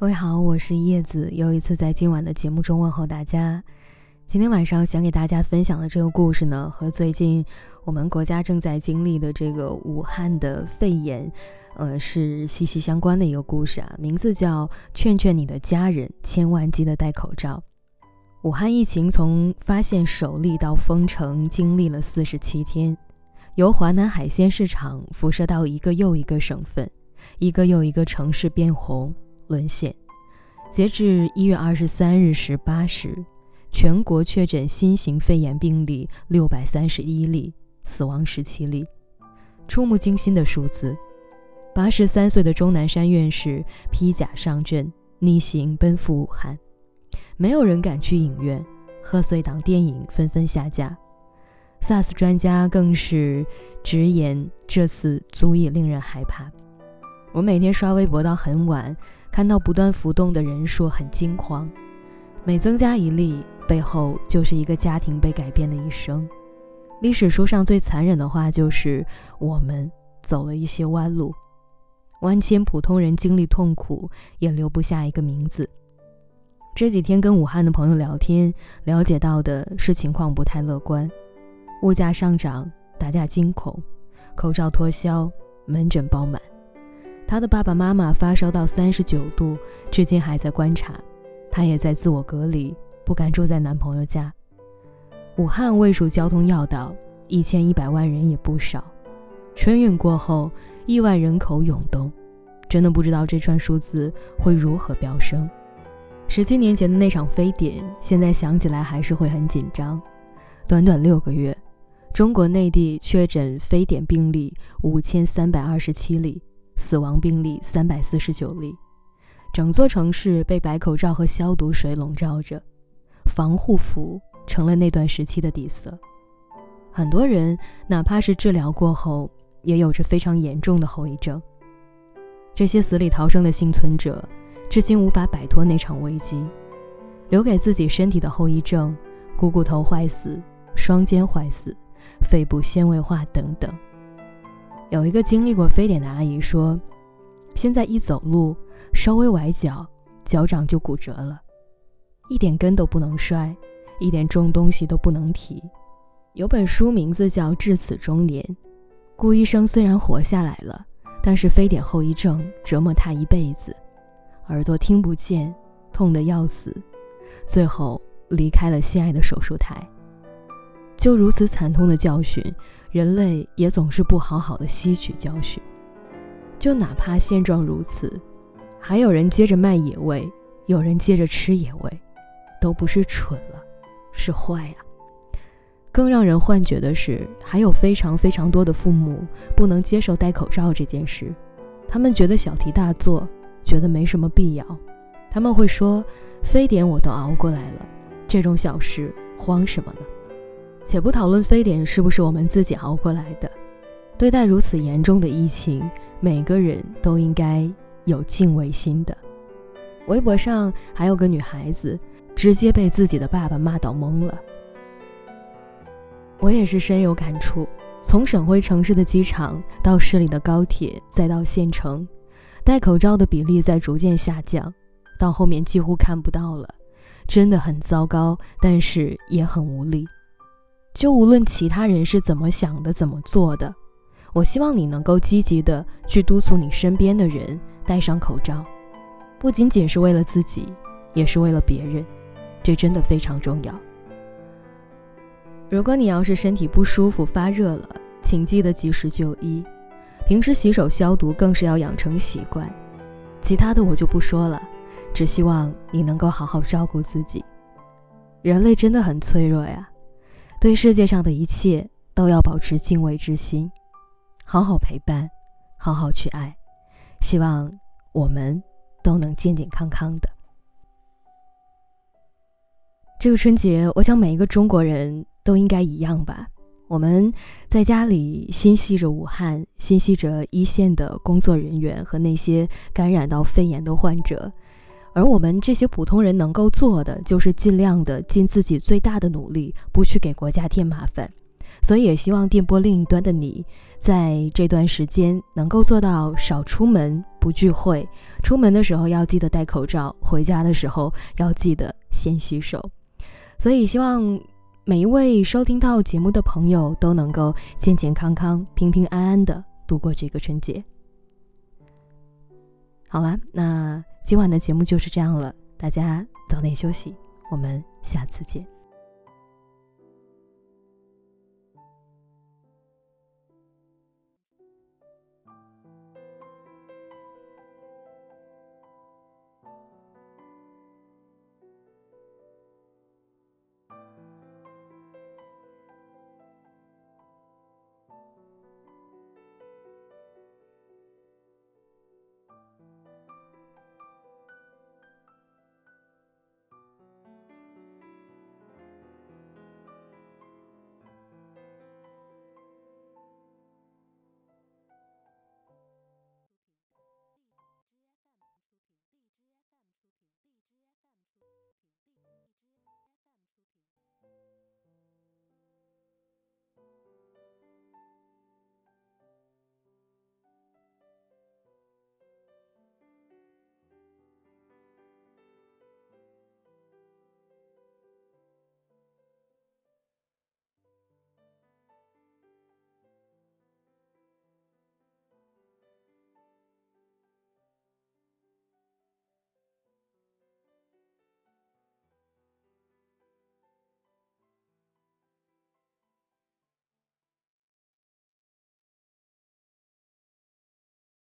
各位好，我是叶子，又一次在今晚的节目中问候大家。今天晚上想给大家分享的这个故事呢，和最近我们国家正在经历的这个武汉的肺炎，呃，是息息相关的一个故事啊。名字叫《劝劝你的家人，千万记得戴口罩》。武汉疫情从发现首例到封城，经历了四十七天，由华南海鲜市场辐射到一个又一个省份，一个又一个城市变红。沦陷。截至一月二十三日十八时，全国确诊新型肺炎病例六百三十一例，死亡十七例。触目惊心的数字：八十三岁的钟南山院士披甲上阵，逆行奔赴武汉。没有人敢去影院，贺岁档电影纷纷下架。SARS 专家更是直言，这次足以令人害怕。我每天刷微博到很晚。看到不断浮动的人数，很惊慌。每增加一例，背后就是一个家庭被改变的一生。历史书上最残忍的话就是：我们走了一些弯路，万千普通人经历痛苦，也留不下一个名字。这几天跟武汉的朋友聊天，了解到的是情况不太乐观，物价上涨，大家惊恐，口罩脱销，门诊爆满。她的爸爸妈妈发烧到三十九度，至今还在观察。她也在自我隔离，不敢住在男朋友家。武汉位属交通要道，一千一百万人也不少。春运过后，亿万人口涌动，真的不知道这串数字会如何飙升。十七年前的那场非典，现在想起来还是会很紧张。短短六个月，中国内地确诊非典病例五千三百二十七例。死亡病例三百四十九例，整座城市被白口罩和消毒水笼罩着，防护服成了那段时期的底色。很多人哪怕是治疗过后，也有着非常严重的后遗症。这些死里逃生的幸存者，至今无法摆脱那场危机，留给自己身体的后遗症：股骨头坏死、双肩坏死、肺部纤维化等等。有一个经历过非典的阿姨说：“现在一走路稍微崴脚，脚掌就骨折了，一点跟都不能摔，一点重东西都不能提。”有本书名字叫《至此终年》，顾医生虽然活下来了，但是非典后遗症折磨他一辈子，耳朵听不见，痛得要死，最后离开了心爱的手术台。就如此惨痛的教训。人类也总是不好好的吸取教训，就哪怕现状如此，还有人接着卖野味，有人接着吃野味，都不是蠢了，是坏呀。更让人幻觉的是，还有非常非常多的父母不能接受戴口罩这件事，他们觉得小题大做，觉得没什么必要。他们会说：“非典我都熬过来了，这种小事慌什么呢？”且不讨论非典是不是我们自己熬过来的，对待如此严重的疫情，每个人都应该有敬畏心的。微博上还有个女孩子，直接被自己的爸爸骂倒懵了。我也是深有感触，从省会城市的机场到市里的高铁，再到县城，戴口罩的比例在逐渐下降，到后面几乎看不到了，真的很糟糕，但是也很无力。就无论其他人是怎么想的、怎么做的，我希望你能够积极的去督促你身边的人戴上口罩，不仅仅是为了自己，也是为了别人，这真的非常重要。如果你要是身体不舒服、发热了，请记得及时就医，平时洗手消毒更是要养成习惯。其他的我就不说了，只希望你能够好好照顾自己。人类真的很脆弱呀。对世界上的一切都要保持敬畏之心，好好陪伴，好好去爱。希望我们都能健健康康的。这个春节，我想每一个中国人都应该一样吧。我们在家里心系着武汉，心系着一线的工作人员和那些感染到肺炎的患者。而我们这些普通人能够做的，就是尽量的尽自己最大的努力，不去给国家添麻烦。所以也希望电波另一端的你，在这段时间能够做到少出门、不聚会，出门的时候要记得戴口罩，回家的时候要记得先洗手。所以，希望每一位收听到节目的朋友都能够健健康康、平平安安的度过这个春节。好了，那今晚的节目就是这样了，大家早点休息，我们下次见。